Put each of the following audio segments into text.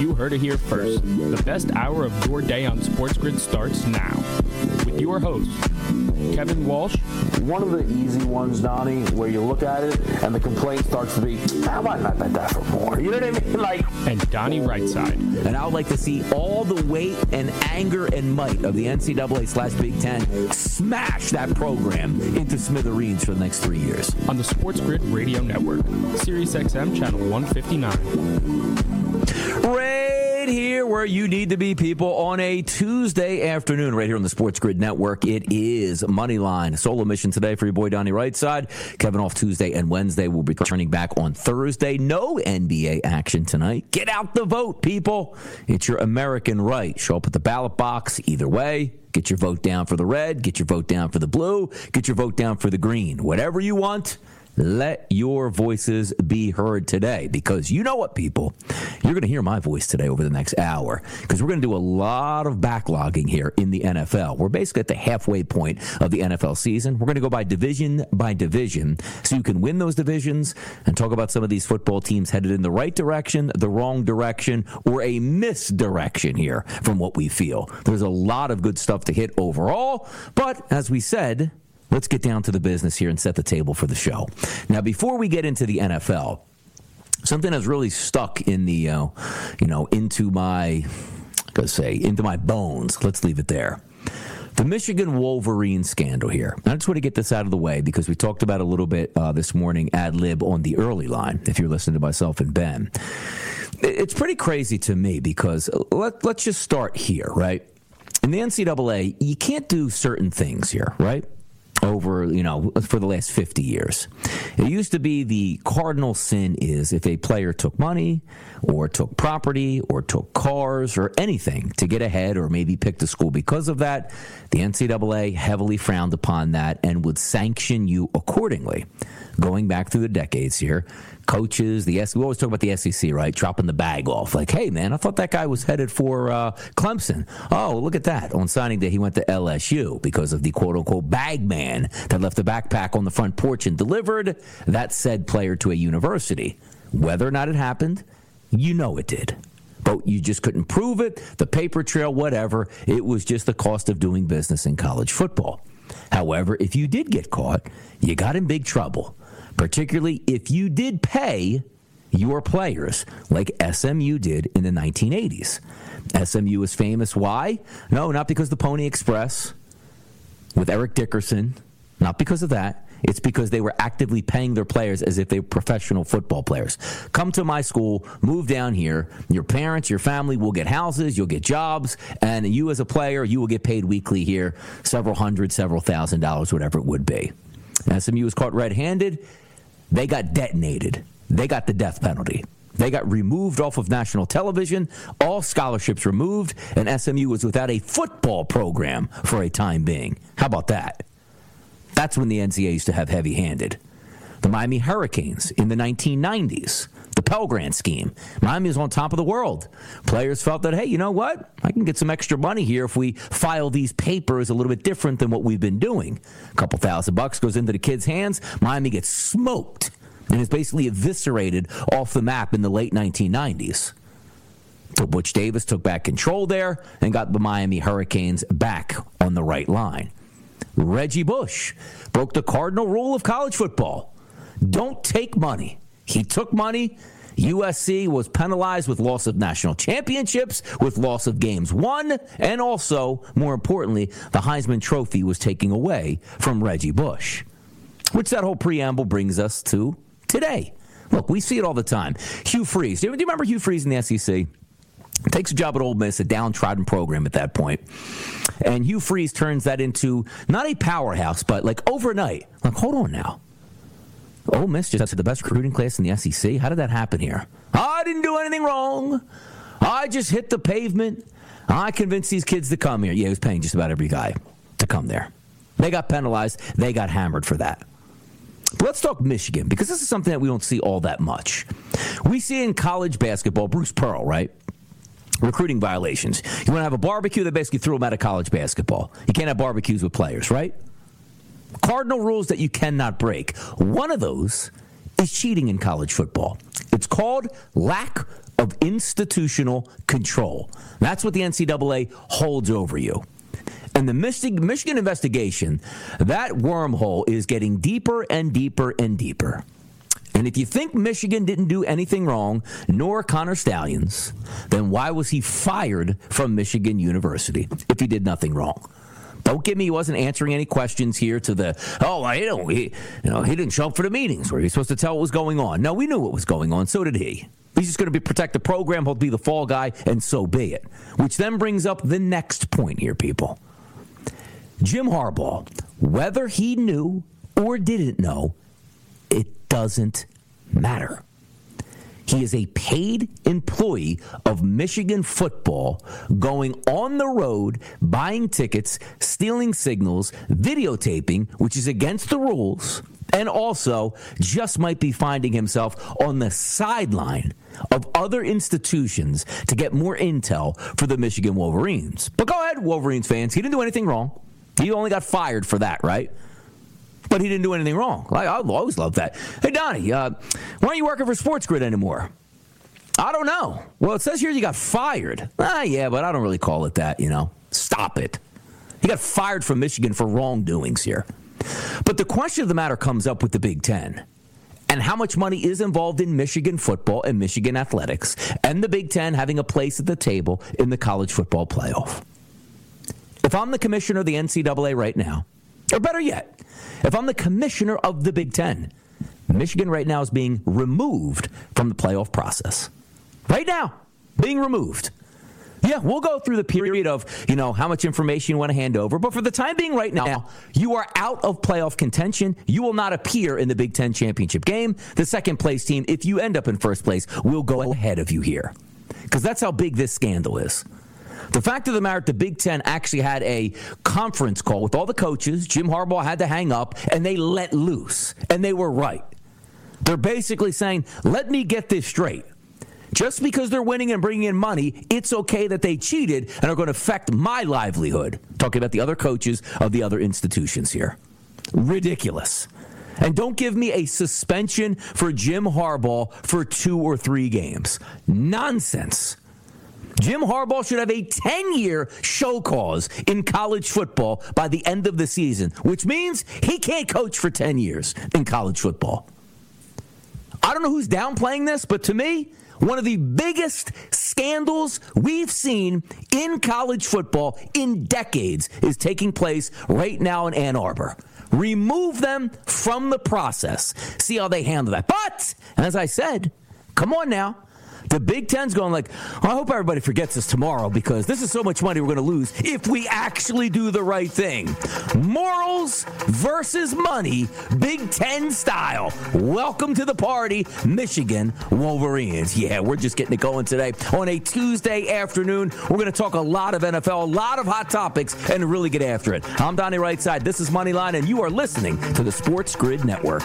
You heard it here first. The best hour of your day on Sports Grid starts now. With your host, Kevin Walsh. One of the easy ones, Donnie, where you look at it and the complaint starts to be, ah, why not bet that for more? You know what I mean? Like, and Donnie Rightside. And I would like to see all the weight and anger and might of the NCAA slash Big Ten smash that program into smithereens for the next three years. On the Sports Grid Radio Network, Sirius XM Channel 159. Right here where you need to be, people, on a Tuesday afternoon, right here on the Sports Grid Network. It is Moneyline. Solo mission today for your boy Donnie Rightside. Kevin off Tuesday and Wednesday. We'll be returning back on Thursday. No NBA action tonight. Get out the vote, people. It's your American right. Show up at the ballot box either way. Get your vote down for the red, get your vote down for the blue, get your vote down for the green. Whatever you want let your voices be heard today because you know what, people? You're going to hear my voice today over the next hour because we're going to do a lot of backlogging here in the NFL. We're basically at the halfway point of the NFL season. We're going to go by division by division so you can win those divisions and talk about some of these football teams headed in the right direction, the wrong direction, or a misdirection here from what we feel. There's a lot of good stuff to hit overall, but as we said, let's get down to the business here and set the table for the show. Now, before we get into the NFL, something that's really stuck in the, uh, you know, into my, I say, into my bones. Let's leave it there. The Michigan Wolverine scandal here. I just want to get this out of the way because we talked about a little bit uh, this morning ad lib on the early line, if you're listening to myself and Ben. It's pretty crazy to me because let, let's just start here, right? In the NCAA, you can't do certain things here, right? Over, you know, for the last 50 years. It used to be the cardinal sin is if a player took money or took property or took cars or anything to get ahead or maybe picked a school because of that, the NCAA heavily frowned upon that and would sanction you accordingly. Going back through the decades here, coaches, the S. We always talk about the SEC, right? Dropping the bag off, like, hey man, I thought that guy was headed for uh, Clemson. Oh, look at that! On signing day, he went to LSU because of the quote unquote bag man that left the backpack on the front porch and delivered that said player to a university. Whether or not it happened, you know it did. But you just couldn't prove it, the paper trail, whatever. It was just the cost of doing business in college football. However, if you did get caught, you got in big trouble particularly if you did pay your players like SMU did in the 1980s. SMU is famous. Why? No, not because the Pony Express with Eric Dickerson, not because of that. It's because they were actively paying their players as if they were professional football players. Come to my school, move down here. Your parents, your family will get houses, you'll get jobs, and you as a player, you will get paid weekly here, several hundred, several thousand dollars, whatever it would be. SMU was caught red handed. They got detonated. They got the death penalty. They got removed off of national television, all scholarships removed, and SMU was without a football program for a time being. How about that? That's when the NCAA used to have heavy handed. The Miami Hurricanes in the 1990s, the Pell Grant scheme. Miami was on top of the world. Players felt that, hey, you know what? I can get some extra money here if we file these papers a little bit different than what we've been doing. A couple thousand bucks goes into the kids' hands. Miami gets smoked and is basically eviscerated off the map in the late 1990s. So Butch Davis took back control there and got the Miami Hurricanes back on the right line. Reggie Bush broke the cardinal rule of college football don't take money. He took money. USC was penalized with loss of national championships, with loss of games won, and also, more importantly, the Heisman Trophy was taken away from Reggie Bush. Which that whole preamble brings us to today. Look, we see it all the time. Hugh Freeze. Do you remember Hugh Freeze in the SEC? Takes a job at Ole Miss, a downtrodden program at that point. And Hugh Freeze turns that into not a powerhouse, but like overnight. Like, hold on now. Ole Miss just had the best recruiting class in the SEC. How did that happen here? I didn't do anything wrong. I just hit the pavement. I convinced these kids to come here. Yeah, he was paying just about every guy to come there. They got penalized. They got hammered for that. But let's talk Michigan because this is something that we don't see all that much. We see in college basketball, Bruce Pearl, right? Recruiting violations. You want to have a barbecue, they basically threw them out of college basketball. You can't have barbecues with players, right? Cardinal rules that you cannot break. One of those is cheating in college football. It's called lack of institutional control. That's what the NCAA holds over you. And the Michigan investigation, that wormhole is getting deeper and deeper and deeper. And if you think Michigan didn't do anything wrong, nor Connor Stalions, then why was he fired from Michigan University if he did nothing wrong? Don't give me he wasn't answering any questions here to the oh I don't he you know he didn't show up for the meetings where he's supposed to tell what was going on. No, we knew what was going on. So did he. He's just going to be protect the program. He'll be the fall guy, and so be it. Which then brings up the next point here, people. Jim Harbaugh, whether he knew or didn't know, it doesn't matter. He is a paid employee of Michigan football going on the road, buying tickets, stealing signals, videotaping, which is against the rules, and also just might be finding himself on the sideline of other institutions to get more intel for the Michigan Wolverines. But go ahead, Wolverines fans. He didn't do anything wrong. He only got fired for that, right? But he didn't do anything wrong. I, I always love that. Hey, Donnie, uh, why aren't you working for Sports Grid anymore? I don't know. Well, it says here you got fired. Ah, yeah, but I don't really call it that, you know. Stop it. He got fired from Michigan for wrongdoings here. But the question of the matter comes up with the Big Ten and how much money is involved in Michigan football and Michigan athletics, and the Big Ten having a place at the table in the college football playoff. If I'm the commissioner of the NCAA right now, or better yet, if I'm the commissioner of the Big Ten, Michigan right now is being removed from the playoff process. Right now, being removed. Yeah, we'll go through the period of, you know, how much information you want to hand over. But for the time being, right now, you are out of playoff contention. You will not appear in the Big Ten championship game. The second place team, if you end up in first place, will go ahead of you here. Because that's how big this scandal is. The fact of the matter, the Big Ten actually had a conference call with all the coaches. Jim Harbaugh had to hang up, and they let loose, and they were right. They're basically saying, let me get this straight. Just because they're winning and bringing in money, it's okay that they cheated and are going to affect my livelihood. Talking about the other coaches of the other institutions here. Ridiculous. And don't give me a suspension for Jim Harbaugh for two or three games. Nonsense. Jim Harbaugh should have a 10 year show cause in college football by the end of the season, which means he can't coach for 10 years in college football. I don't know who's downplaying this, but to me, one of the biggest scandals we've seen in college football in decades is taking place right now in Ann Arbor. Remove them from the process. See how they handle that. But, as I said, come on now. The Big Ten's going like, oh, I hope everybody forgets this tomorrow because this is so much money we're going to lose if we actually do the right thing. Morals versus money, Big Ten style. Welcome to the party, Michigan Wolverines. Yeah, we're just getting it going today on a Tuesday afternoon. We're going to talk a lot of NFL, a lot of hot topics, and really get after it. I'm Donnie Rightside. This is Moneyline, and you are listening to the Sports Grid Network.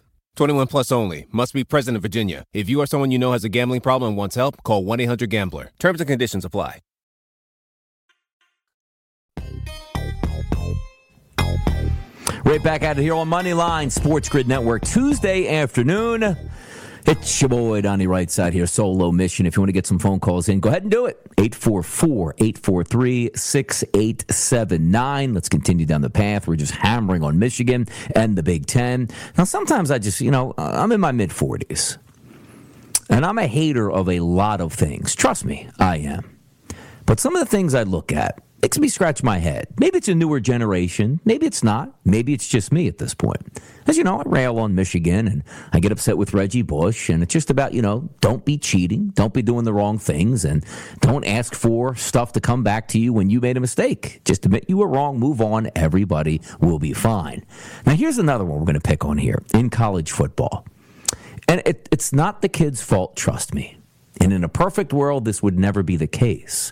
21 plus only. Must be present in Virginia. If you or someone you know has a gambling problem and wants help, call 1 800 Gambler. Terms and conditions apply. Right back out it here on Moneyline Sports Grid Network Tuesday afternoon. It's your boy Donnie Rightside here, solo mission. If you want to get some phone calls in, go ahead and do it. 844 843 6879. Let's continue down the path. We're just hammering on Michigan and the Big Ten. Now, sometimes I just, you know, I'm in my mid 40s. And I'm a hater of a lot of things. Trust me, I am. But some of the things I look at, makes me scratch my head. Maybe it's a newer generation. Maybe it's not. Maybe it's just me at this point. As you know, I rail on Michigan and I get upset with Reggie Bush, and it's just about, you know, don't be cheating, don't be doing the wrong things, and don't ask for stuff to come back to you when you made a mistake. Just admit you were wrong, move on, everybody will be fine. Now, here's another one we're going to pick on here in college football. And it, it's not the kid's fault, trust me. And in a perfect world, this would never be the case.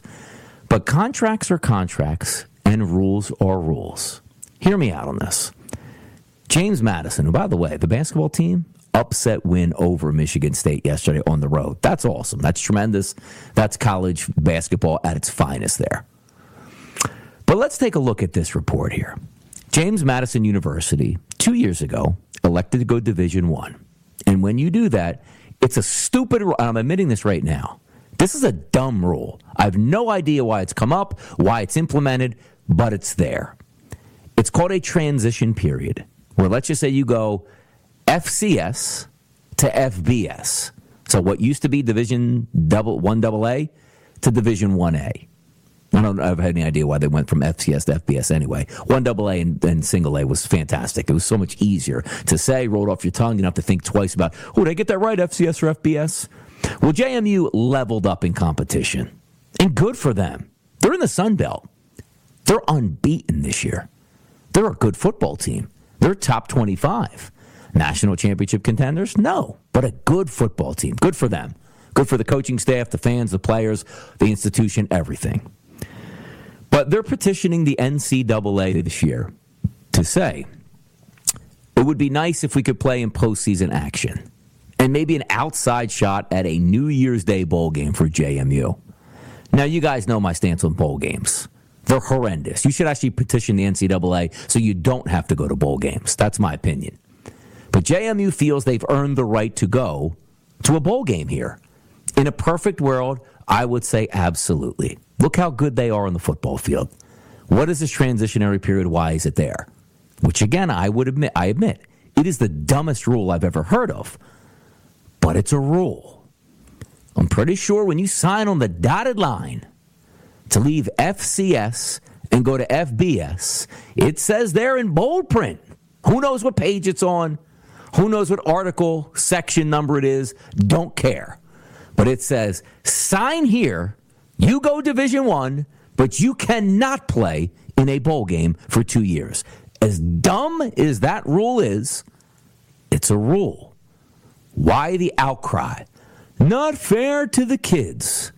But contracts are contracts and rules are rules. Hear me out on this. James Madison, who, by the way, the basketball team, upset win over Michigan State yesterday on the road. That's awesome. That's tremendous. That's college basketball at its finest there. But let's take a look at this report here. James Madison University, two years ago, elected to go Division One. And when you do that, it's a stupid rule. I'm admitting this right now. This is a dumb rule. I have no idea why it's come up, why it's implemented, but it's there. It's called a transition period, where let's just say you go FCS to FBS. So what used to be Division double one double A to Division one A. I don't have any idea why they went from FCS to FBS anyway. One double A and, and, single A was fantastic. It was so much easier to say, rolled off your tongue. You don't have to think twice about, oh, did I get that right, FCS or FBS? Well, JMU leveled up in competition, and good for them. They're in the Sun Belt. They're unbeaten this year. They're a good football team. They're top 25. National championship contenders? No, but a good football team. Good for them. Good for the coaching staff, the fans, the players, the institution, everything. But they're petitioning the NCAA this year to say it would be nice if we could play in postseason action and maybe an outside shot at a New Year's Day bowl game for JMU. Now, you guys know my stance on bowl games. They're horrendous. You should actually petition the NCAA so you don't have to go to bowl games. That's my opinion. But JMU feels they've earned the right to go to a bowl game here. In a perfect world, I would say absolutely. Look how good they are on the football field. What is this transitionary period? Why is it there? Which again, I would admit, I admit, it is the dumbest rule I've ever heard of. But it's a rule. I'm pretty sure when you sign on the dotted line to leave FCS and go to FBS, it says there in bold print. Who knows what page it's on? Who knows what article, section number it is? Don't care. But it says sign here you go Division One, but you cannot play in a bowl game for two years. As dumb as that rule is, it's a rule. Why the outcry? Not fair to the kids.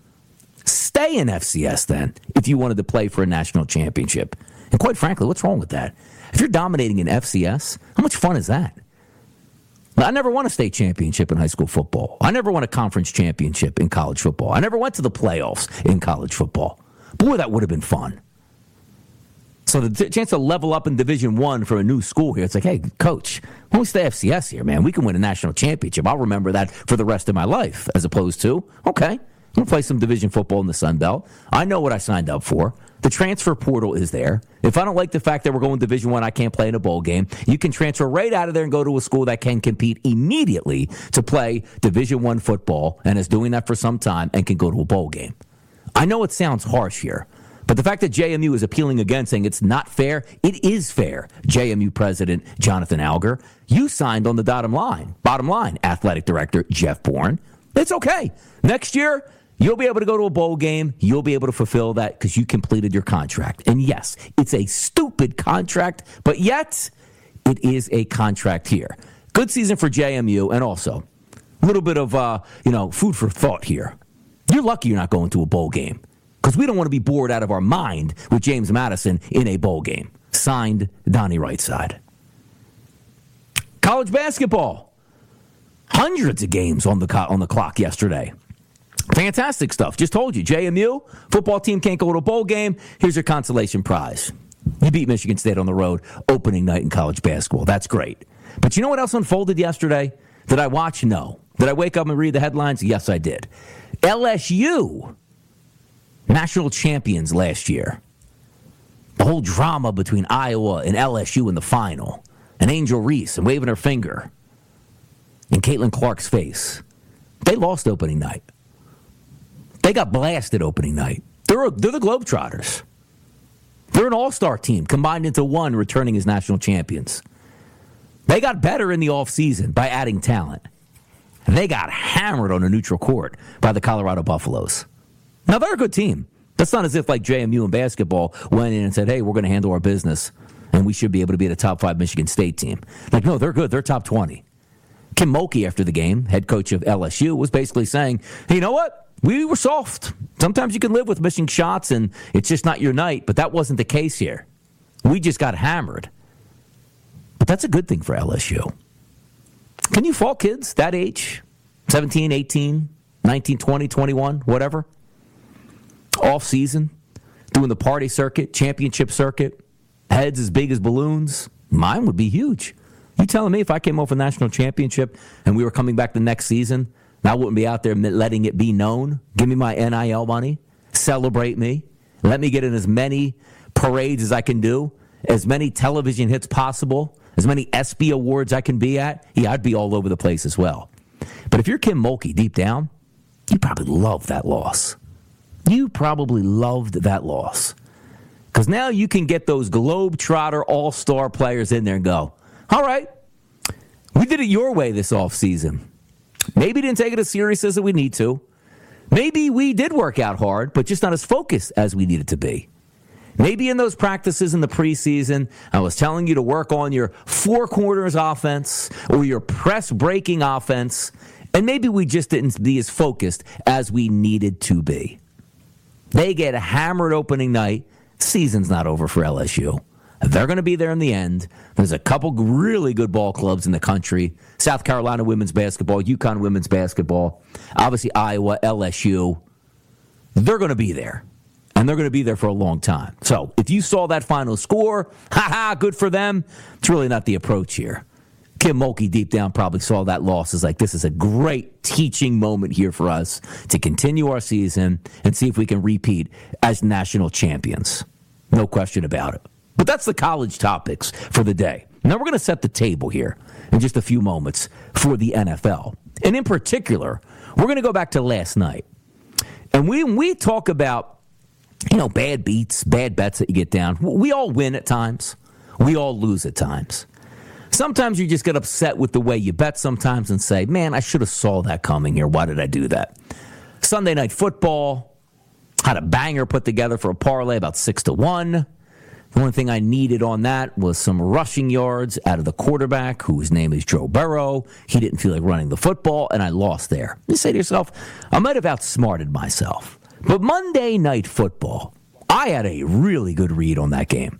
Stay in FCS then if you wanted to play for a national championship. And quite frankly, what's wrong with that? If you're dominating in FCS, how much fun is that? I never won a state championship in high school football. I never won a conference championship in college football. I never went to the playoffs in college football. Boy, that would have been fun. So the chance to level up in Division One for a new school here, it's like, hey, coach, when we stay FCS here, man, we can win a national championship. I'll remember that for the rest of my life, as opposed to, okay, I'm gonna play some division football in the Sun Belt. I know what I signed up for. The transfer portal is there. If I don't like the fact that we're going Division One, I, I can't play in a bowl game. You can transfer right out of there and go to a school that can compete immediately to play Division One football, and is doing that for some time and can go to a bowl game. I know it sounds harsh here, but the fact that JMU is appealing again, saying it's not fair, it is fair. JMU President Jonathan Alger, you signed on the bottom line. Bottom line, Athletic Director Jeff Bourne. It's okay. Next year, You'll be able to go to a bowl game. You'll be able to fulfill that because you completed your contract. And yes, it's a stupid contract, but yet it is a contract here. Good season for JMU, and also a little bit of uh, you know food for thought here. You're lucky you're not going to a bowl game because we don't want to be bored out of our mind with James Madison in a bowl game. Signed, Donnie Rightside. College basketball, hundreds of games on the co- on the clock yesterday. Fantastic stuff. Just told you, JMU football team can't go to a bowl game. Here's your consolation prize. You beat Michigan State on the road opening night in college basketball. That's great. But you know what else unfolded yesterday? Did I watch? No. Did I wake up and read the headlines? Yes, I did. LSU, national champions last year. The whole drama between Iowa and LSU in the final, and Angel Reese and waving her finger in Caitlin Clark's face. They lost opening night. They got blasted opening night. They're, a, they're the Globetrotters. They're an all star team combined into one, returning as national champions. They got better in the offseason by adding talent. They got hammered on a neutral court by the Colorado Buffaloes. Now, they're a good team. That's not as if like JMU in basketball went in and said, hey, we're going to handle our business and we should be able to be the top five Michigan State team. Like, no, they're good. They're top 20. Kim Mulkey, after the game, head coach of LSU, was basically saying, hey, you know what? We were soft. Sometimes you can live with missing shots and it's just not your night, but that wasn't the case here. We just got hammered. But that's a good thing for LSU. Can you fault kids that age? 17, 18, 19, 20, 21, whatever? Off season, doing the party circuit, championship circuit, heads as big as balloons. Mine would be huge. You telling me if I came off a national championship and we were coming back the next season, I wouldn't be out there letting it be known. Give me my NIL money. Celebrate me. Let me get in as many parades as I can do, as many television hits possible, as many ESPY awards I can be at. Yeah, I'd be all over the place as well. But if you're Kim Mulkey deep down, you probably love that loss. You probably loved that loss. Because now you can get those Globetrotter all star players in there and go, all right, we did it your way this offseason. Maybe didn't take it as serious as we need to. Maybe we did work out hard, but just not as focused as we needed to be. Maybe in those practices in the preseason, I was telling you to work on your four corners offense or your press breaking offense, and maybe we just didn't be as focused as we needed to be. They get hammered opening night. Season's not over for LSU. They're going to be there in the end. There's a couple really good ball clubs in the country South Carolina women's basketball, UConn women's basketball, obviously Iowa, LSU. They're going to be there. And they're going to be there for a long time. So if you saw that final score, haha, good for them. It's really not the approach here. Kim Mulkey deep down probably saw that loss as like this is a great teaching moment here for us to continue our season and see if we can repeat as national champions. No question about it. But that's the college topics for the day. Now we're going to set the table here in just a few moments for the NFL. And in particular, we're going to go back to last night. And we, we talk about, you know, bad beats, bad bets that you get down. We all win at times. We all lose at times. Sometimes you just get upset with the way you bet sometimes and say, man, I should have saw that coming here. Why did I do that? Sunday night football had a banger put together for a parlay about six to one. The only thing I needed on that was some rushing yards out of the quarterback, whose name is Joe Burrow. He didn't feel like running the football, and I lost there. You say to yourself, I might have outsmarted myself. But Monday night football, I had a really good read on that game.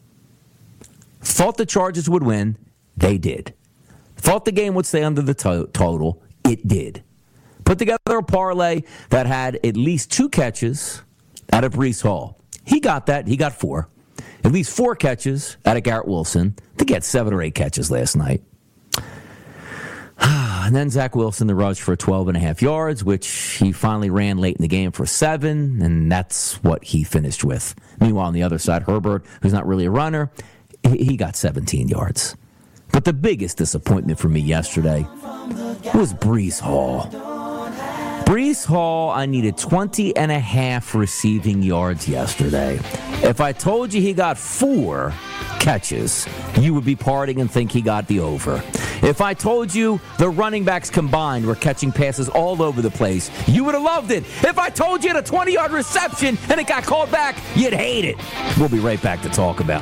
Thought the Chargers would win. They did. Thought the game would stay under the to- total. It did. Put together a parlay that had at least two catches out of Breece Hall He got that. He got four. At least four catches out of Garrett Wilson. He had seven or eight catches last night. And then Zach Wilson, the rush for 12 and a half yards, which he finally ran late in the game for seven, and that's what he finished with. Meanwhile, on the other side, Herbert, who's not really a runner, he got 17 yards. But the biggest disappointment for me yesterday was Breece Hall. Breece Hall, I needed 20 and a half receiving yards yesterday. If I told you he got four catches, you would be partying and think he got the over. If I told you the running backs combined were catching passes all over the place, you would have loved it. If I told you had a 20 yard reception and it got called back, you'd hate it. We'll be right back to talk about.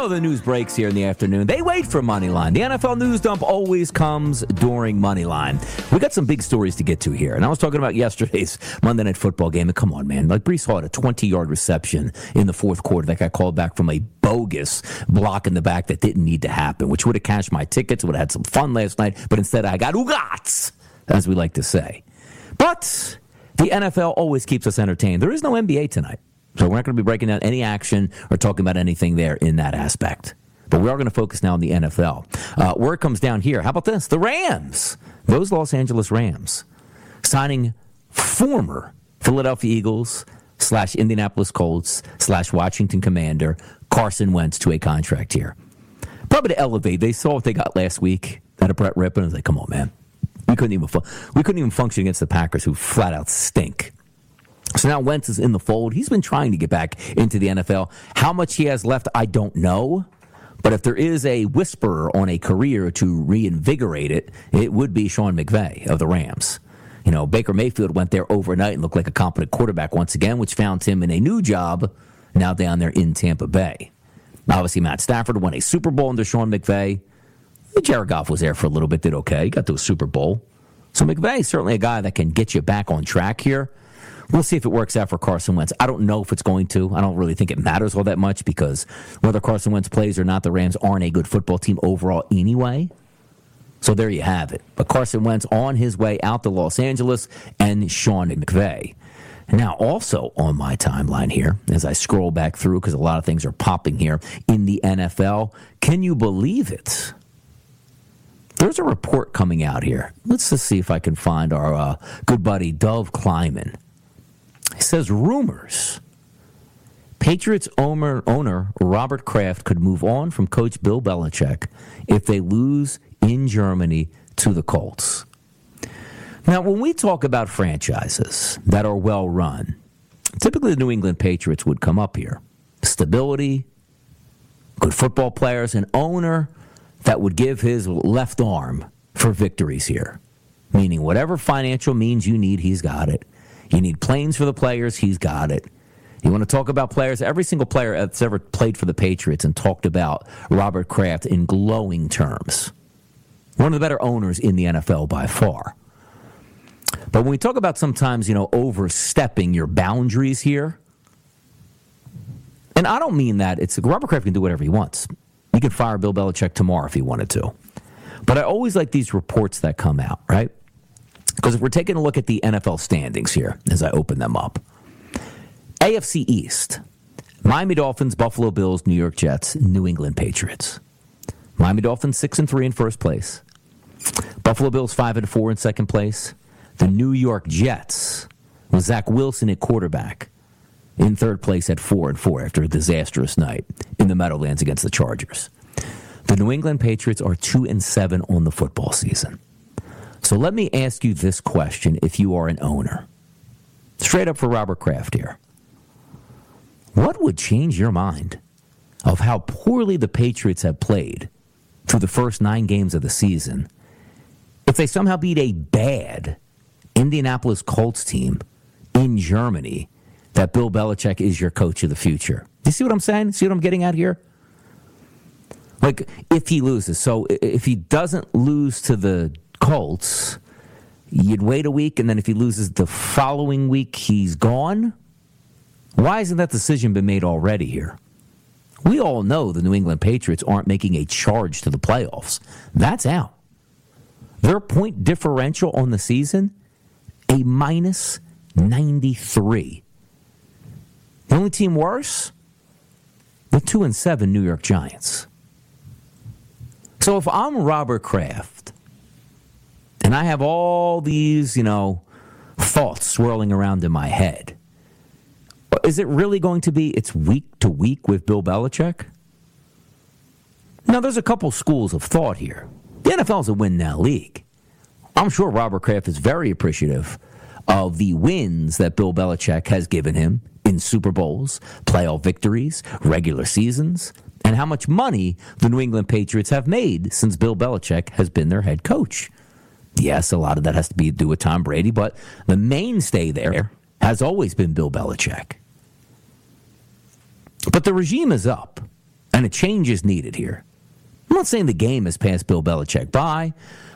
Know the news breaks here in the afternoon. They wait for Moneyline. The NFL news dump always comes during Moneyline. We got some big stories to get to here. And I was talking about yesterday's Monday Night Football game. And come on, man. Like Breece had a 20 yard reception in the fourth quarter that got called back from a bogus block in the back that didn't need to happen, which would have cashed my tickets, would have had some fun last night. But instead, I got ugats, as we like to say. But the NFL always keeps us entertained. There is no NBA tonight. So we're not going to be breaking down any action or talking about anything there in that aspect. But we are going to focus now on the NFL. Uh, where it comes down here, how about this? The Rams, those Los Angeles Rams, signing former Philadelphia Eagles slash Indianapolis Colts slash Washington Commander Carson Wentz to a contract here. Probably to elevate. They saw what they got last week out of Brett Rypien and was like, come on, man. We couldn't even we couldn't even function against the Packers, who flat out stink. So now Wentz is in the fold. He's been trying to get back into the NFL. How much he has left, I don't know. But if there is a whisperer on a career to reinvigorate it, it would be Sean McVay of the Rams. You know, Baker Mayfield went there overnight and looked like a competent quarterback once again, which found him in a new job now down there in Tampa Bay. Obviously, Matt Stafford won a Super Bowl under Sean McVay. Jared Goff was there for a little bit, did okay. He got to a Super Bowl. So McVay is certainly a guy that can get you back on track here. We'll see if it works out for Carson Wentz. I don't know if it's going to. I don't really think it matters all that much because whether Carson Wentz plays or not, the Rams aren't a good football team overall anyway. So there you have it. But Carson Wentz on his way out to Los Angeles and Sean McVay. Now, also on my timeline here, as I scroll back through, because a lot of things are popping here in the NFL, can you believe it? There's a report coming out here. Let's just see if I can find our uh, good buddy Dov Kleiman. Says rumors. Patriots owner, owner Robert Kraft could move on from coach Bill Belichick if they lose in Germany to the Colts. Now, when we talk about franchises that are well run, typically the New England Patriots would come up here. Stability, good football players, an owner that would give his left arm for victories here. Meaning, whatever financial means you need, he's got it. You need planes for the players, he's got it. You want to talk about players? Every single player that's ever played for the Patriots and talked about Robert Kraft in glowing terms. One of the better owners in the NFL by far. But when we talk about sometimes, you know, overstepping your boundaries here, and I don't mean that. It's Robert Kraft can do whatever he wants. He could fire Bill Belichick tomorrow if he wanted to. But I always like these reports that come out, right? Because if we're taking a look at the NFL standings here as I open them up, AFC East, Miami Dolphins, Buffalo Bills, New York Jets, New England Patriots. Miami Dolphins six and three in first place. Buffalo Bills five and four in second place. The New York Jets with Zach Wilson at quarterback in third place at four and four after a disastrous night in the Meadowlands against the Chargers. The New England Patriots are two and seven on the football season. So let me ask you this question if you are an owner. Straight up for Robert Kraft here. What would change your mind of how poorly the Patriots have played through the first nine games of the season if they somehow beat a bad Indianapolis Colts team in Germany that Bill Belichick is your coach of the future. Do you see what I'm saying? See what I'm getting at here? Like, if he loses. So, if he doesn't lose to the Colts, you'd wait a week, and then if he loses the following week, he's gone? Why hasn't that decision been made already here? We all know the New England Patriots aren't making a charge to the playoffs. That's out. Their point differential on the season, a minus 93. The only team worse? The 2 and 7 New York Giants. So if I'm Robert Kraft and I have all these, you know, thoughts swirling around in my head, uh, is it really going to be it's week to week with Bill Belichick? Now, there's a couple schools of thought here. The NFL is a win now league. I'm sure Robert Kraft is very appreciative of the wins that Bill Belichick has given him in Super Bowls, playoff victories, regular seasons, and how much money the New England Patriots have made since Bill Belichick has been their head coach. Yes, a lot of that has to be do with Tom Brady, but the mainstay there has always been Bill Belichick. But the regime is up, and a change is needed here. I'm not saying the game has passed Bill Belichick by,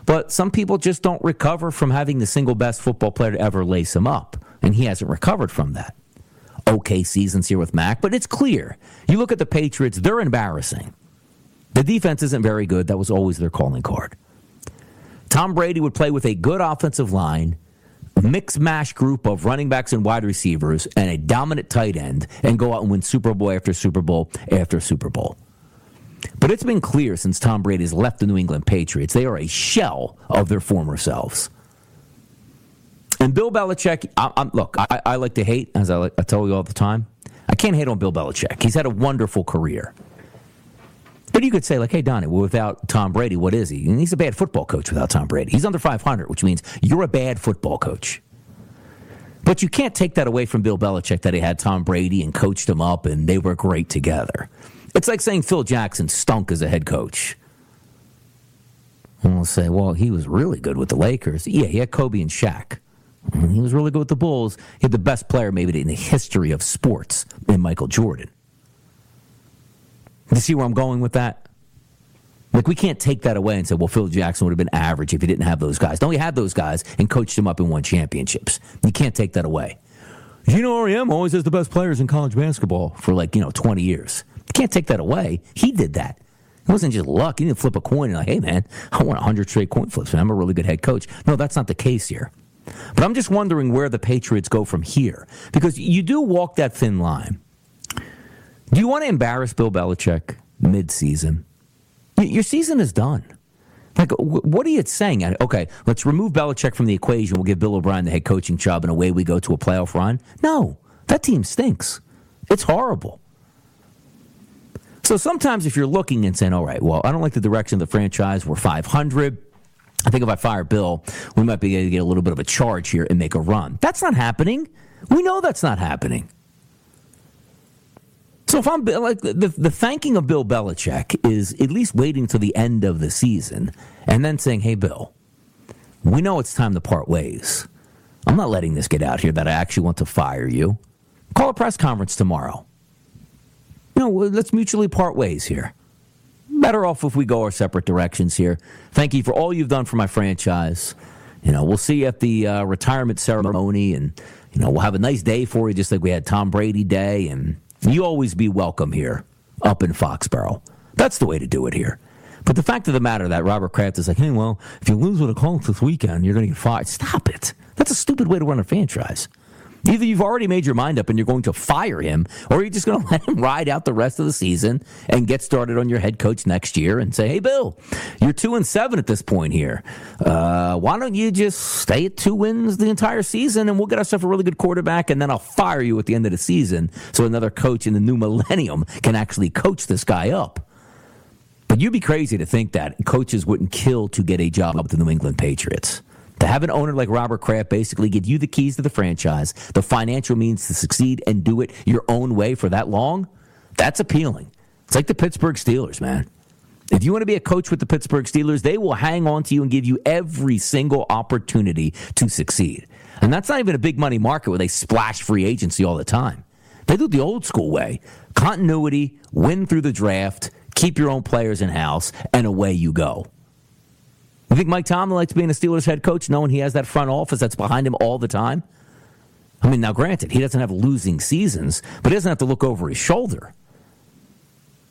but some people just don't recover from having the single best football player to ever lace him up, and he hasn't recovered from that. Okay seasons here with Mac, but it's clear. You look at the Patriots, they're embarrassing. The defense isn't very good. That was always their calling card. Tom Brady would play with a good offensive line, mix mash group of running backs and wide receivers, and a dominant tight end, and go out and win Super Bowl after Super Bowl after Super Bowl. But it's been clear since Tom Brady has left the New England Patriots, they are a shell of their former selves. And Bill Belichick, I, I'm, look, I, I, like to hate, as I, like, I tell you all the time. I can't hate on Bill Belichick. He's had a wonderful career. But you could say, like, hey, Donnie, without Tom Brady, what is he? And he's a bad football coach without Tom Brady. He's under 500, which means you're a bad football coach. But you can't take that away from Bill Belichick that he had Tom Brady and coached him up and they were great together. It's like saying Phil Jackson stunk as a head coach. And we'll say, well, he was really good with the Lakers. Yeah, he had Kobe and Shaq. He was really good with the Bulls. He had the best player maybe in the history of sports in Michael Jordan. You see where I'm going with that? Like, we can't take that away and say, well, Phil Jackson would have been average if he didn't have those guys. No, he had those guys and coached them up and won championships. You can't take that away. You know, REM always has the best players in college basketball for like, you know, 20 years. You can't take that away. He did that. It wasn't just luck. He didn't flip a coin and like, hey, man, I want 100 straight coin flips, and I'm a really good head coach. No, that's not the case here. But I'm just wondering where the Patriots go from here because you do walk that thin line. Do you want to embarrass Bill Belichick mid-season? Your season is done. Like, what are you saying? Okay, let's remove Belichick from the equation. We'll give Bill O'Brien the head coaching job, and away we go to a playoff run. No, that team stinks. It's horrible. So sometimes, if you're looking and saying, "All right, well, I don't like the direction of the franchise. We're 500." I think if I fire Bill, we might be able to get a little bit of a charge here and make a run. That's not happening. We know that's not happening. So if I'm like the, the thanking of Bill Belichick is at least waiting till the end of the season and then saying, "Hey, Bill, we know it's time to part ways. I'm not letting this get out here that I actually want to fire you. Call a press conference tomorrow. You know, let's mutually part ways here." better off if we go our separate directions here. Thank you for all you've done for my franchise. You know, we'll see you at the uh, retirement ceremony, and you know we'll have a nice day for you, just like we had Tom Brady Day, and you always be welcome here up in Foxborough. That's the way to do it here. But the fact of the matter that Robert Kraft is like, hey, well, if you lose with a Colts this weekend, you're going to get fired. Stop it. That's a stupid way to run a franchise. Either you've already made your mind up and you're going to fire him, or you're just going to let him ride out the rest of the season and get started on your head coach next year and say, "Hey, Bill, you're two and seven at this point here. Uh, why don't you just stay at two wins the entire season, and we'll get ourselves a really good quarterback, and then I'll fire you at the end of the season, so another coach in the new millennium can actually coach this guy up." But you'd be crazy to think that coaches wouldn't kill to get a job with the New England Patriots. To have an owner like Robert Kraft basically give you the keys to the franchise, the financial means to succeed and do it your own way for that long, that's appealing. It's like the Pittsburgh Steelers, man. If you want to be a coach with the Pittsburgh Steelers, they will hang on to you and give you every single opportunity to succeed. And that's not even a big money market where they splash free agency all the time. They do it the old school way continuity, win through the draft, keep your own players in house, and away you go. You think Mike Tomlin likes being a Steelers head coach, knowing he has that front office that's behind him all the time? I mean, now granted, he doesn't have losing seasons, but he doesn't have to look over his shoulder.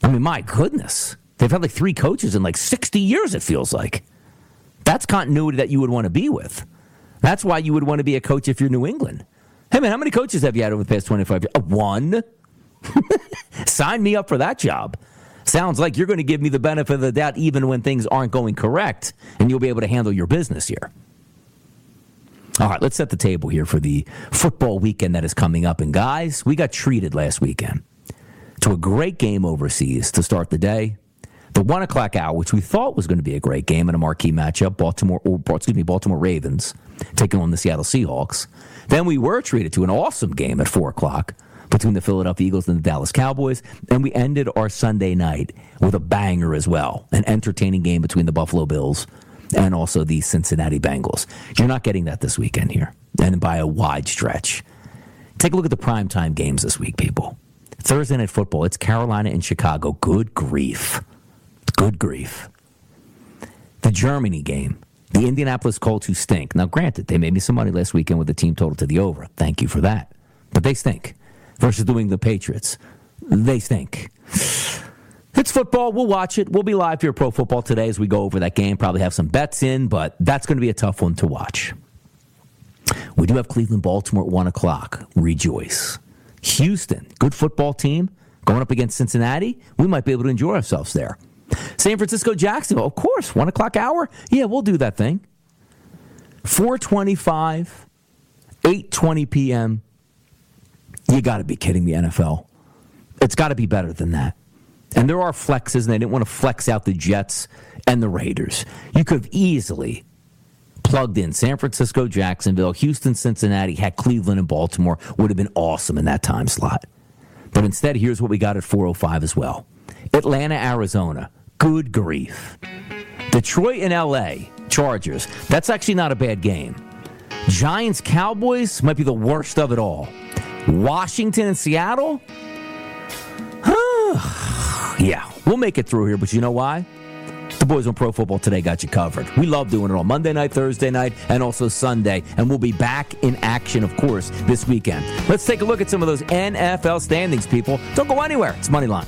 I mean, my goodness. They've had like three coaches in like 60 years, it feels like. That's continuity that you would want to be with. That's why you would want to be a coach if you're New England. Hey, man, how many coaches have you had over the past 25 years? Uh, one. Sign me up for that job. Sounds like you're going to give me the benefit of the doubt even when things aren't going correct, and you'll be able to handle your business here. All right, let's set the table here for the football weekend that is coming up. And guys, we got treated last weekend to a great game overseas to start the day. The one o'clock hour, which we thought was going to be a great game and a marquee matchup, Baltimore, or, excuse me, Baltimore Ravens taking on the Seattle Seahawks. Then we were treated to an awesome game at four o'clock between the Philadelphia Eagles and the Dallas Cowboys. And we ended our Sunday night with a banger as well, an entertaining game between the Buffalo Bills and also the Cincinnati Bengals. You're not getting that this weekend here, and by a wide stretch. Take a look at the primetime games this week, people. Thursday night football, it's Carolina and Chicago. Good grief. Good grief. The Germany game, the Indianapolis Colts who stink. Now, granted, they made me some money last weekend with the team total to the over. Thank you for that. But they stink versus doing the Patriots. They stink. It's football. We'll watch it. We'll be live here Pro Football today as we go over that game. Probably have some bets in, but that's going to be a tough one to watch. We do have Cleveland, Baltimore at 1 o'clock. Rejoice. Houston, good football team, going up against Cincinnati. We might be able to enjoy ourselves there. San Francisco, Jacksonville, of course, 1 o'clock hour. Yeah, we'll do that thing. 425, 8.20 p.m. You got to be kidding me, NFL. It's got to be better than that. And there are flexes, and they didn't want to flex out the Jets and the Raiders. You could have easily plugged in San Francisco, Jacksonville, Houston, Cincinnati, had Cleveland and Baltimore would have been awesome in that time slot. But instead, here's what we got at 405 as well. Atlanta, Arizona. Good grief. Detroit and LA, Chargers. That's actually not a bad game. Giants, Cowboys might be the worst of it all. Washington and Seattle? yeah, we'll make it through here, but you know why? The boys on Pro Football Today got you covered. We love doing it on Monday night, Thursday night, and also Sunday. And we'll be back in action, of course, this weekend. Let's take a look at some of those NFL standings, people. Don't go anywhere. It's Moneyline.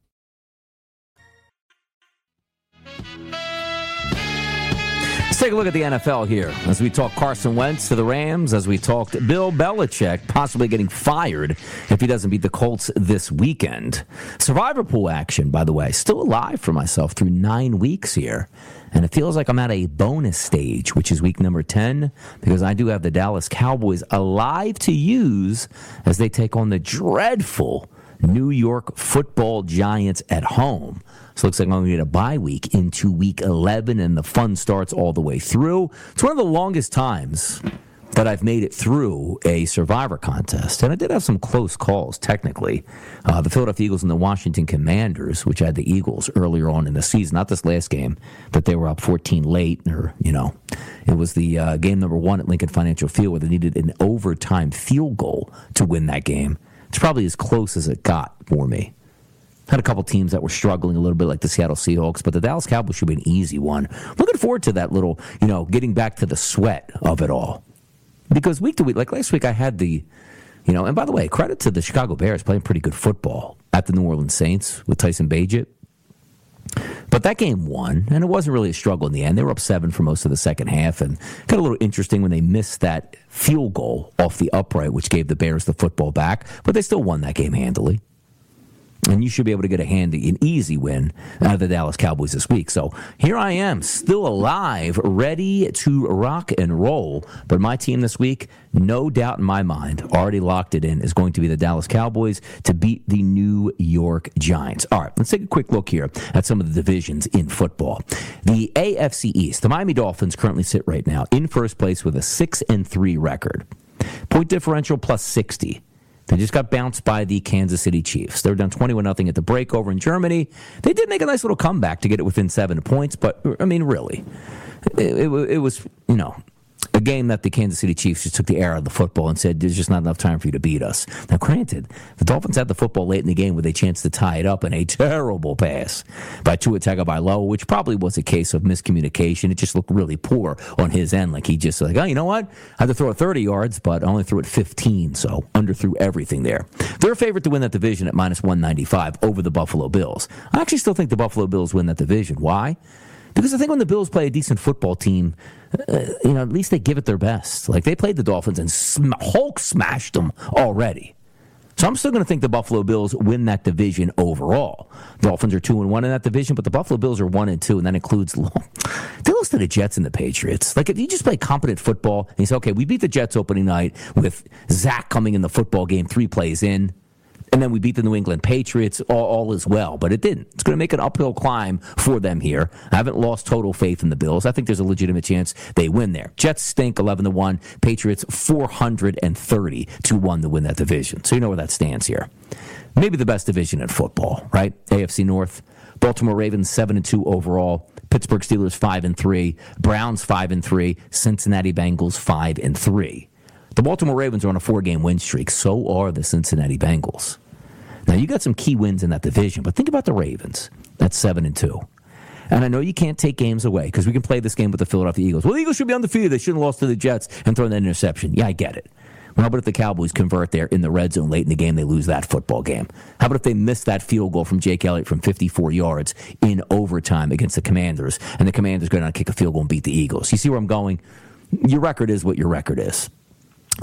Take a look at the NFL here as we talk Carson Wentz to the Rams, as we talked Bill Belichick possibly getting fired if he doesn't beat the Colts this weekend. Survivor pool action, by the way, still alive for myself through nine weeks here. And it feels like I'm at a bonus stage, which is week number 10, because I do have the Dallas Cowboys alive to use as they take on the dreadful New York football giants at home. So it looks like I'm going to get a bye week into week 11, and the fun starts all the way through. It's one of the longest times that I've made it through a survivor contest. And I did have some close calls, technically. Uh, the Philadelphia Eagles and the Washington Commanders, which had the Eagles earlier on in the season, not this last game, but they were up 14 late, or, you know, it was the uh, game number one at Lincoln Financial Field where they needed an overtime field goal to win that game. It's probably as close as it got for me. Had a couple teams that were struggling a little bit, like the Seattle Seahawks, but the Dallas Cowboys should be an easy one. Looking forward to that little, you know, getting back to the sweat of it all. Because week to week, like last week, I had the, you know, and by the way, credit to the Chicago Bears playing pretty good football at the New Orleans Saints with Tyson Bagent. But that game won, and it wasn't really a struggle in the end. They were up seven for most of the second half, and got a little interesting when they missed that field goal off the upright, which gave the Bears the football back. But they still won that game handily and you should be able to get a handy, an easy win out of the Dallas Cowboys this week. So here I am, still alive, ready to rock and roll. But my team this week, no doubt in my mind, already locked it in, is going to be the Dallas Cowboys to beat the New York Giants. All right, let's take a quick look here at some of the divisions in football. The AFC East, the Miami Dolphins currently sit right now in first place with a six and three record, point differential plus sixty. They just got bounced by the Kansas City Chiefs. They were down 21 0 at the break over in Germany. They did make a nice little comeback to get it within seven points, but, I mean, really, it, it, it was, you know, a game that the Kansas City Chiefs just took the air out of the football and said, there's just not enough time for you to beat us. Now, granted, the Dolphins had the football late in the game with a chance to tie it up in a terrible pass by Tua Tagovailoa, which probably was a case of miscommunication. It just looked really poor on his end. Like he just like, oh, you know what? I had to throw it 30 yards, but I only threw it 15, so underthrew everything there. They're a favorite to win that division at minus 195 over the Buffalo Bills. I actually still think the Buffalo Bills win that division. Why? Because I think when the Bills play a decent football team, uh, you know, at least they give it their best. Like they played the Dolphins and sm- Hulk smashed them already. So I'm still going to think the Buffalo Bills win that division overall. Dolphins are two and one in that division, but the Buffalo Bills are one and two, and that includes they lost to the Jets and the Patriots. Like if you just play competent football and you say, okay, we beat the Jets opening night with Zach coming in the football game three plays in and then we beat the New England Patriots all, all as well. But it didn't. It's going to make an uphill climb for them here. I haven't lost total faith in the Bills. I think there's a legitimate chance they win there. Jets stink 11 to 1. Patriots 430 to 1 to win that division. So you know where that stands here. Maybe the best division in football, right? AFC North. Baltimore Ravens 7 and 2 overall. Pittsburgh Steelers 5 and 3. Browns 5 and 3. Cincinnati Bengals 5 and 3. The Baltimore Ravens are on a four game win streak. So are the Cincinnati Bengals. Now you got some key wins in that division, but think about the Ravens. That's seven and two. And I know you can't take games away because we can play this game with the Philadelphia Eagles. Well, the Eagles should be undefeated. They shouldn't have lost to the Jets and thrown that interception. Yeah, I get it. Well, how about if the Cowboys convert there in the red zone late in the game, they lose that football game? How about if they miss that field goal from Jake Elliott from 54 yards in overtime against the Commanders, and the Commanders go down and kick a field goal and beat the Eagles? You see where I'm going? Your record is what your record is.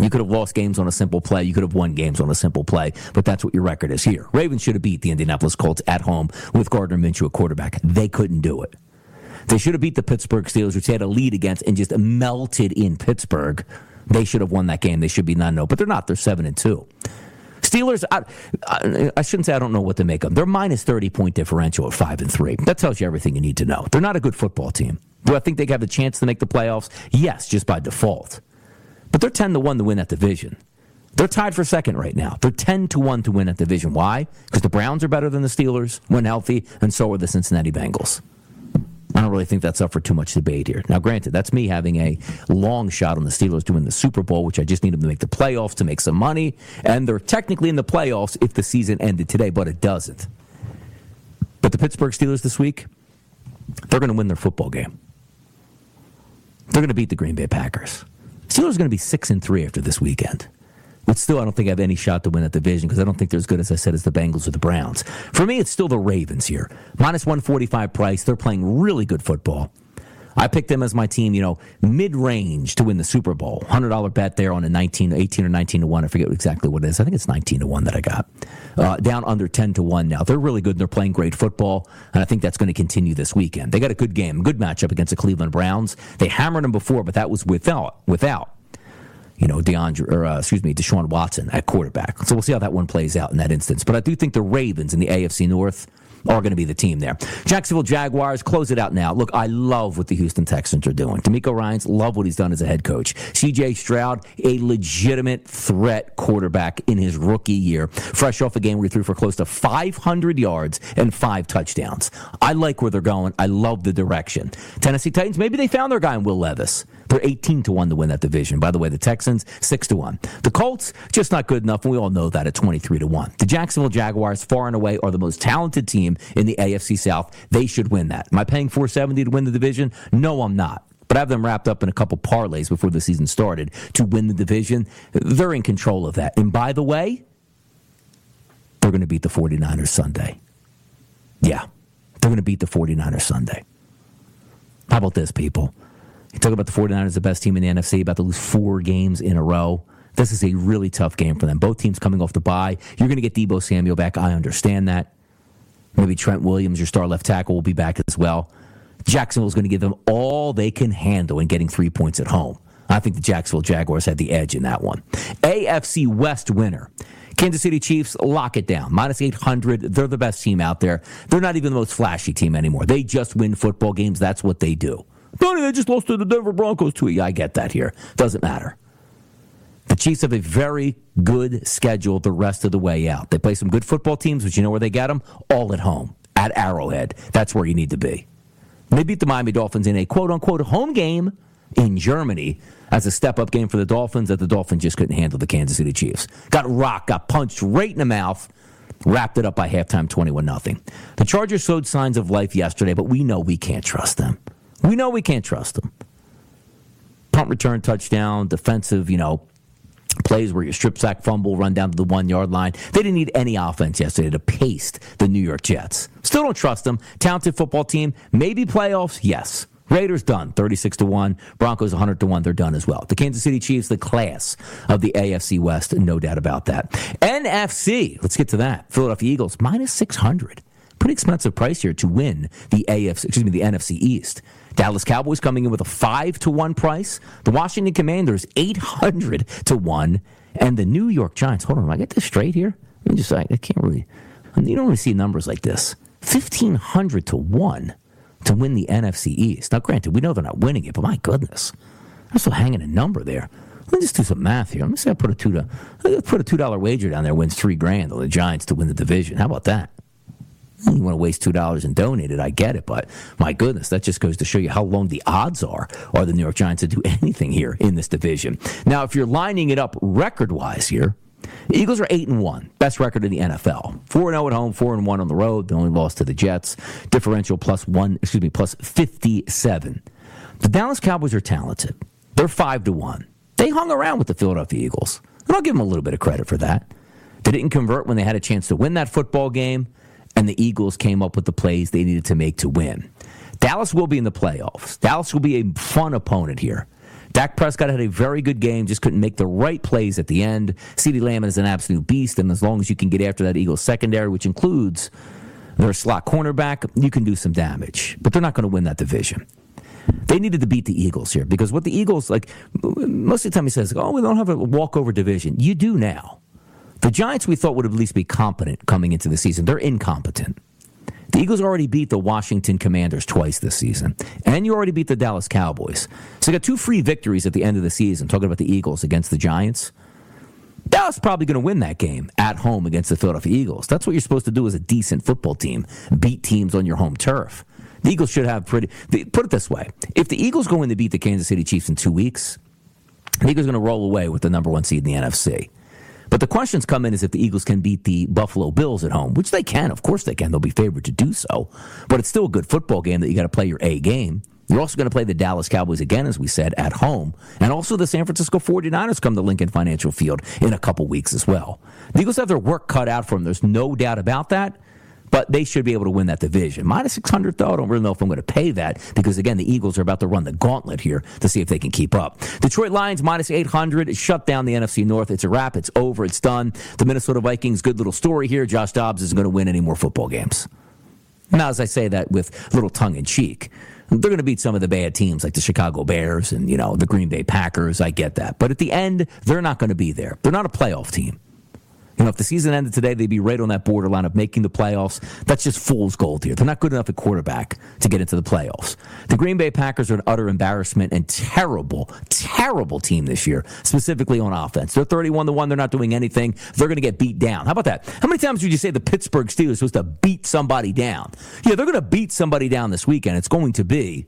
You could have lost games on a simple play. You could have won games on a simple play, but that's what your record is here. Ravens should have beat the Indianapolis Colts at home with Gardner Minshew a quarterback. They couldn't do it. They should have beat the Pittsburgh Steelers, which they had a lead against, and just melted in Pittsburgh. They should have won that game. They should be 9 0, but they're not. They're 7 and 2. Steelers, I, I, I, shouldn't say I don't know what to make of them. They're minus 30 point differential at 5 and 3. That tells you everything you need to know. They're not a good football team. Do I think they have a chance to make the playoffs? Yes, just by default. But they're 10 to 1 to win that division. They're tied for second right now. They're 10 to 1 to win that division. Why? Because the Browns are better than the Steelers when healthy, and so are the Cincinnati Bengals. I don't really think that's up for too much debate here. Now, granted, that's me having a long shot on the Steelers to win the Super Bowl, which I just need them to make the playoffs to make some money. And they're technically in the playoffs if the season ended today, but it doesn't. But the Pittsburgh Steelers this week, they're going to win their football game. They're going to beat the Green Bay Packers. Steelers are going to be six and three after this weekend. But still, I don't think I have any shot to win that division because I don't think they're as good as I said as the Bengals or the Browns. For me, it's still the Ravens here. Minus 145 price. They're playing really good football. I picked them as my team, you know, mid range to win the Super Bowl. $100 bet there on a 19, 18 or 19 to 1. I forget exactly what it is. I think it's 19 to 1 that I got. Uh, down under 10 to 1 now. They're really good and they're playing great football. And I think that's going to continue this weekend. They got a good game, good matchup against the Cleveland Browns. They hammered them before, but that was without, without you know, DeAndre, or uh, excuse me, Deshaun Watson at quarterback. So we'll see how that one plays out in that instance. But I do think the Ravens in the AFC North are going to be the team there. Jacksonville Jaguars, close it out now. Look, I love what the Houston Texans are doing. DeMeco Ryans, love what he's done as a head coach. CJ Stroud, a legitimate threat quarterback in his rookie year, fresh off a game where he threw for close to 500 yards and five touchdowns. I like where they're going. I love the direction. Tennessee Titans, maybe they found their guy in Will Levis. They're 18 to 1 to win that division. By the way, the Texans, 6 to 1. The Colts, just not good enough, and we all know that at 23 to 1. The Jacksonville Jaguars, far and away, are the most talented team in the AFC South. They should win that. Am I paying 470 to win the division? No, I'm not. But I have them wrapped up in a couple parlays before the season started to win the division. They're in control of that. And by the way, they're going to beat the 49ers Sunday. Yeah, they're going to beat the 49ers Sunday. How about this, people? You talk about the 49ers, the best team in the NFC, about to lose four games in a row. This is a really tough game for them. Both teams coming off the bye. You're going to get Deebo Samuel back. I understand that. Maybe Trent Williams, your star left tackle, will be back as well. Jacksonville's going to give them all they can handle in getting three points at home. I think the Jacksonville Jaguars had the edge in that one. AFC West winner. Kansas City Chiefs, lock it down. Minus 800. They're the best team out there. They're not even the most flashy team anymore. They just win football games. That's what they do. Tony, they just lost to the Denver Broncos too. Yeah, I get that here. Doesn't matter. The Chiefs have a very good schedule the rest of the way out. They play some good football teams, but you know where they get them? All at home, at Arrowhead. That's where you need to be. They beat the Miami Dolphins in a quote unquote home game in Germany as a step up game for the Dolphins that the Dolphins just couldn't handle the Kansas City Chiefs. Got rocked, got punched right in the mouth, wrapped it up by halftime 21 0. The Chargers showed signs of life yesterday, but we know we can't trust them. We know we can't trust them. Punt return touchdown, defensive, you know, plays where you strip sack, fumble, run down to the one yard line. They didn't need any offense yesterday to paste the New York Jets. Still don't trust them. Talented football team, maybe playoffs, yes. Raiders done, 36 to 1. Broncos 100 to 1. They're done as well. The Kansas City Chiefs, the class of the AFC West, no doubt about that. NFC, let's get to that. Philadelphia Eagles, minus 600. Pretty expensive price here to win the AFC, excuse me, the NFC East. Dallas Cowboys coming in with a 5 to 1 price. The Washington Commanders, 800 to 1. And the New York Giants, hold on, I get this straight here? Let me just, I, I can't really, you don't really see numbers like this. 1,500 to 1 to win the NFC East. Now, granted, we know they're not winning it, but my goodness, I'm still hanging a number there. Let me just do some math here. Let me say I put a two to put a two dollar wager down there, wins three grand on the Giants to win the division. How about that? You want to waste two dollars and donate it? I get it, but my goodness, that just goes to show you how long the odds are are the New York Giants to do anything here in this division. Now, if you're lining it up record wise here, the Eagles are eight and one, best record in the NFL. Four and zero at home, four and one on the road. The only loss to the Jets. Differential plus one, excuse me, plus fifty seven. The Dallas Cowboys are talented. They're five to one. They hung around with the Philadelphia Eagles, and I'll give them a little bit of credit for that. They didn't convert when they had a chance to win that football game, and the Eagles came up with the plays they needed to make to win. Dallas will be in the playoffs. Dallas will be a fun opponent here. Dak Prescott had a very good game, just couldn't make the right plays at the end. CeeDee Lamb is an absolute beast, and as long as you can get after that Eagles secondary, which includes their slot cornerback, you can do some damage. But they're not going to win that division. They needed to beat the Eagles here because what the Eagles, like, most of the time he says, oh, we don't have a walkover division. You do now. The Giants, we thought, would at least be competent coming into the season. They're incompetent. The Eagles already beat the Washington Commanders twice this season, and you already beat the Dallas Cowboys. So you got two free victories at the end of the season, talking about the Eagles against the Giants. Dallas probably going to win that game at home against the Philadelphia Eagles. That's what you're supposed to do as a decent football team beat teams on your home turf. The Eagles should have pretty. Put it this way: if the Eagles go in to beat the Kansas City Chiefs in two weeks, the Eagles are going to roll away with the number one seed in the NFC. But the questions come in is if the Eagles can beat the Buffalo Bills at home, which they can. Of course they can. They'll be favored to do so. But it's still a good football game that you got to play your A game. You're also going to play the Dallas Cowboys again, as we said, at home. And also the San Francisco 49ers come to Lincoln Financial Field in a couple weeks as well. The Eagles have their work cut out for them. There's no doubt about that but they should be able to win that division. Minus 600, though, I don't really know if I'm going to pay that because, again, the Eagles are about to run the gauntlet here to see if they can keep up. Detroit Lions minus 800 shut down the NFC North. It's a wrap. It's over. It's done. The Minnesota Vikings, good little story here. Josh Dobbs isn't going to win any more football games. Now, as I say that with little tongue in cheek, they're going to beat some of the bad teams like the Chicago Bears and, you know, the Green Bay Packers. I get that. But at the end, they're not going to be there. They're not a playoff team. You know, if the season ended today, they'd be right on that borderline of making the playoffs. That's just fool's gold here. They're not good enough at quarterback to get into the playoffs. The Green Bay Packers are an utter embarrassment and terrible, terrible team this year, specifically on offense. They're 31 to 1. They're not doing anything. They're going to get beat down. How about that? How many times would you say the Pittsburgh Steelers supposed to beat somebody down? Yeah, they're going to beat somebody down this weekend. It's going to be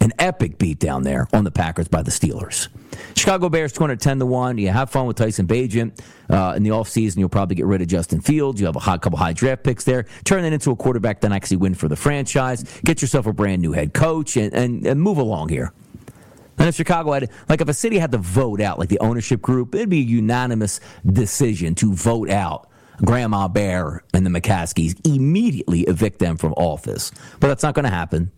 an epic beat down there on the Packers by the Steelers. Chicago Bears 210 to 1. You have fun with Tyson Bagent. Uh, in the offseason, you'll probably get rid of Justin Fields. You have a hot, couple high draft picks there. Turn that into a quarterback that actually win for the franchise. Get yourself a brand new head coach and, and, and move along here. And if Chicago had, like, if a city had to vote out, like the ownership group, it'd be a unanimous decision to vote out Grandma Bear and the McCaskeys, immediately evict them from office. But that's not going to happen.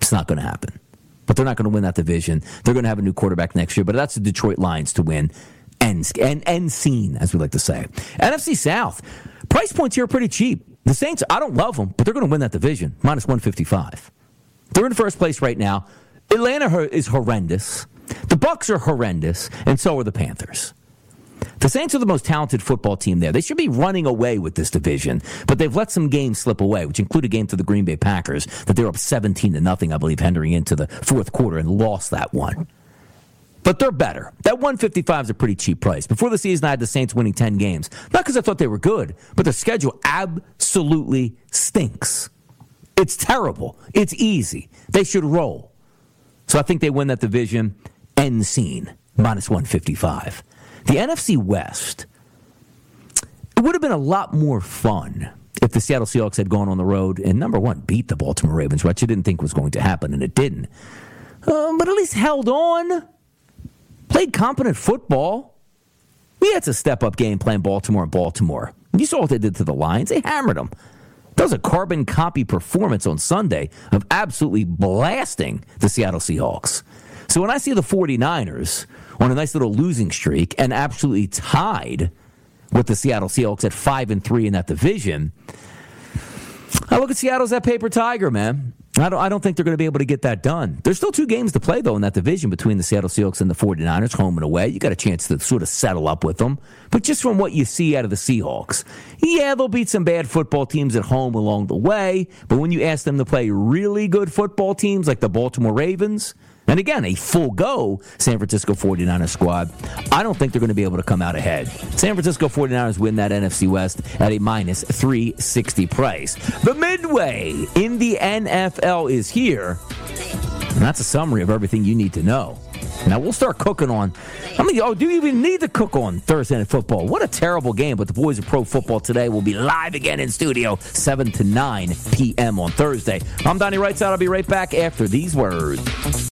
It's not going to happen but they're not going to win that division. They're going to have a new quarterback next year, but that's the Detroit Lions to win and and and seen, as we like to say. NFC South price points here are pretty cheap. The Saints, I don't love them, but they're going to win that division minus one fifty five. They're in first place right now. Atlanta is horrendous. The Bucs are horrendous, and so are the Panthers. The Saints are the most talented football team there. They should be running away with this division, but they've let some games slip away, which include a game to the Green Bay Packers that they're up 17 to nothing, I believe, entering into the fourth quarter and lost that one. But they're better. That 155 is a pretty cheap price. Before the season, I had the Saints winning 10 games. Not because I thought they were good, but the schedule absolutely stinks. It's terrible. It's easy. They should roll. So I think they win that division. End scene. Minus 155. The NFC West, it would have been a lot more fun if the Seattle Seahawks had gone on the road and, number one, beat the Baltimore Ravens, which you didn't think was going to happen, and it didn't. Uh, but at least held on, played competent football. We had to step up game playing Baltimore and Baltimore. You saw what they did to the Lions. They hammered them. That was a carbon copy performance on Sunday of absolutely blasting the Seattle Seahawks. So when I see the 49ers on a nice little losing streak and absolutely tied with the Seattle Seahawks at 5 and 3 in that division, I look at Seattle as that paper tiger, man. I don't, I don't think they're going to be able to get that done. There's still two games to play, though, in that division between the Seattle Seahawks and the 49ers, home and away. You got a chance to sort of settle up with them. But just from what you see out of the Seahawks, yeah, they'll beat some bad football teams at home along the way. But when you ask them to play really good football teams like the Baltimore Ravens, and again, a full go San Francisco 49ers squad. I don't think they're going to be able to come out ahead. San Francisco 49ers win that NFC West at a minus 360 price. The midway in the NFL is here. And that's a summary of everything you need to know. Now we'll start cooking on. I mean, oh, do you even need to cook on Thursday Night Football? What a terrible game! But the boys of Pro Football today will be live again in studio, seven to nine p.m. on Thursday. I'm Donnie Rightside. I'll be right back after these words.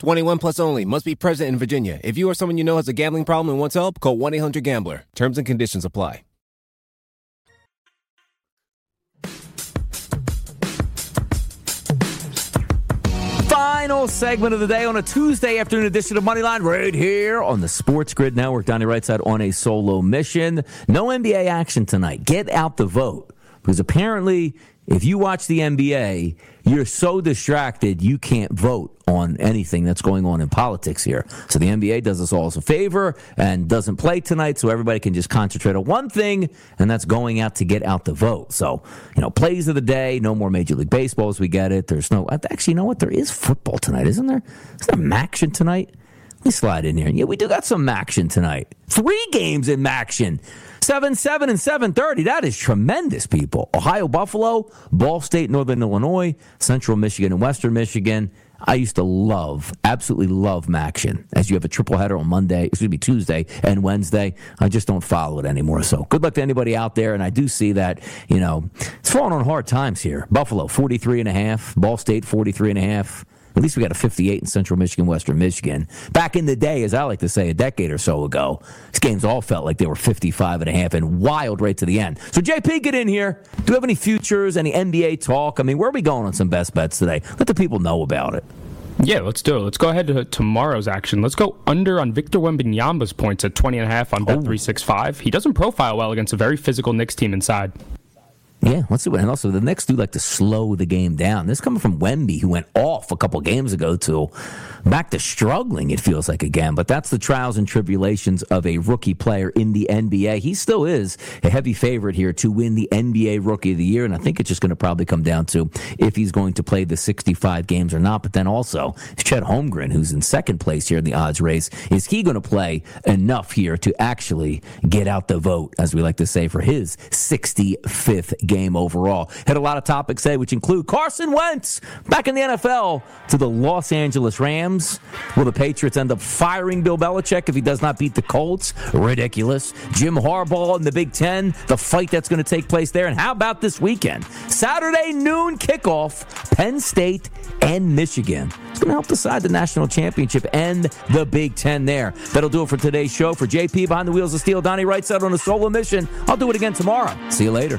21 plus only. Must be present in Virginia. If you or someone you know has a gambling problem and wants help, call 1-800-GAMBLER. Terms and conditions apply. Final segment of the day on a Tuesday afternoon edition of Moneyline right here on the Sports Grid Network. Donnie Rightside on a solo mission. No NBA action tonight. Get out the vote. Because apparently, if you watch the NBA, you're so distracted you can't vote on anything that's going on in politics here. So the NBA does us all a favor and doesn't play tonight so everybody can just concentrate on one thing, and that's going out to get out the vote. So, you know, plays of the day, no more Major League Baseball as we get it. There's no, actually, you know what? There is football tonight, isn't there? Is there action tonight? Me slide in here. Yeah, we do got some action tonight. Three games in action. 7 7 and 730. That is tremendous, people. Ohio Buffalo, Ball State, Northern Illinois, Central Michigan, and Western Michigan. I used to love, absolutely love MACtion. As you have a triple header on Monday, excuse me, Tuesday and Wednesday. I just don't follow it anymore. So good luck to anybody out there. And I do see that, you know, it's falling on hard times here. Buffalo, 43 and a half. Ball State, 43 and a half. At least we got a 58 in Central Michigan, Western Michigan. Back in the day, as I like to say, a decade or so ago, these games all felt like they were 55 and a half and wild right to the end. So, JP, get in here. Do you have any futures, any NBA talk? I mean, where are we going on some best bets today? Let the people know about it. Yeah, let's do it. Let's go ahead to tomorrow's action. Let's go under on Victor Wembanyama's points at 20 and a half on Bet365. He doesn't profile well against a very physical Knicks team inside. Yeah, let's see what. And also, the Knicks do like to slow the game down. This coming from Wemby, who went off a couple games ago to back to struggling. It feels like again, but that's the trials and tribulations of a rookie player in the NBA. He still is a heavy favorite here to win the NBA Rookie of the Year, and I think it's just going to probably come down to if he's going to play the 65 games or not. But then also, Chet Holmgren, who's in second place here in the odds race, is he going to play enough here to actually get out the vote, as we like to say, for his 65th game overall? Had a lot of topics today, which include Carson Wentz back in the NFL to the Los Angeles Rams. Will the Patriots end up firing Bill Belichick if he does not beat the Colts? Ridiculous. Jim Harbaugh in the Big Ten, the fight that's going to take place there. And how about this weekend? Saturday noon kickoff, Penn State and Michigan. It's going to help decide the national championship and the Big Ten there. That'll do it for today's show. For JP behind the wheels of steel, Donnie Rightside on a solo mission. I'll do it again tomorrow. See you later.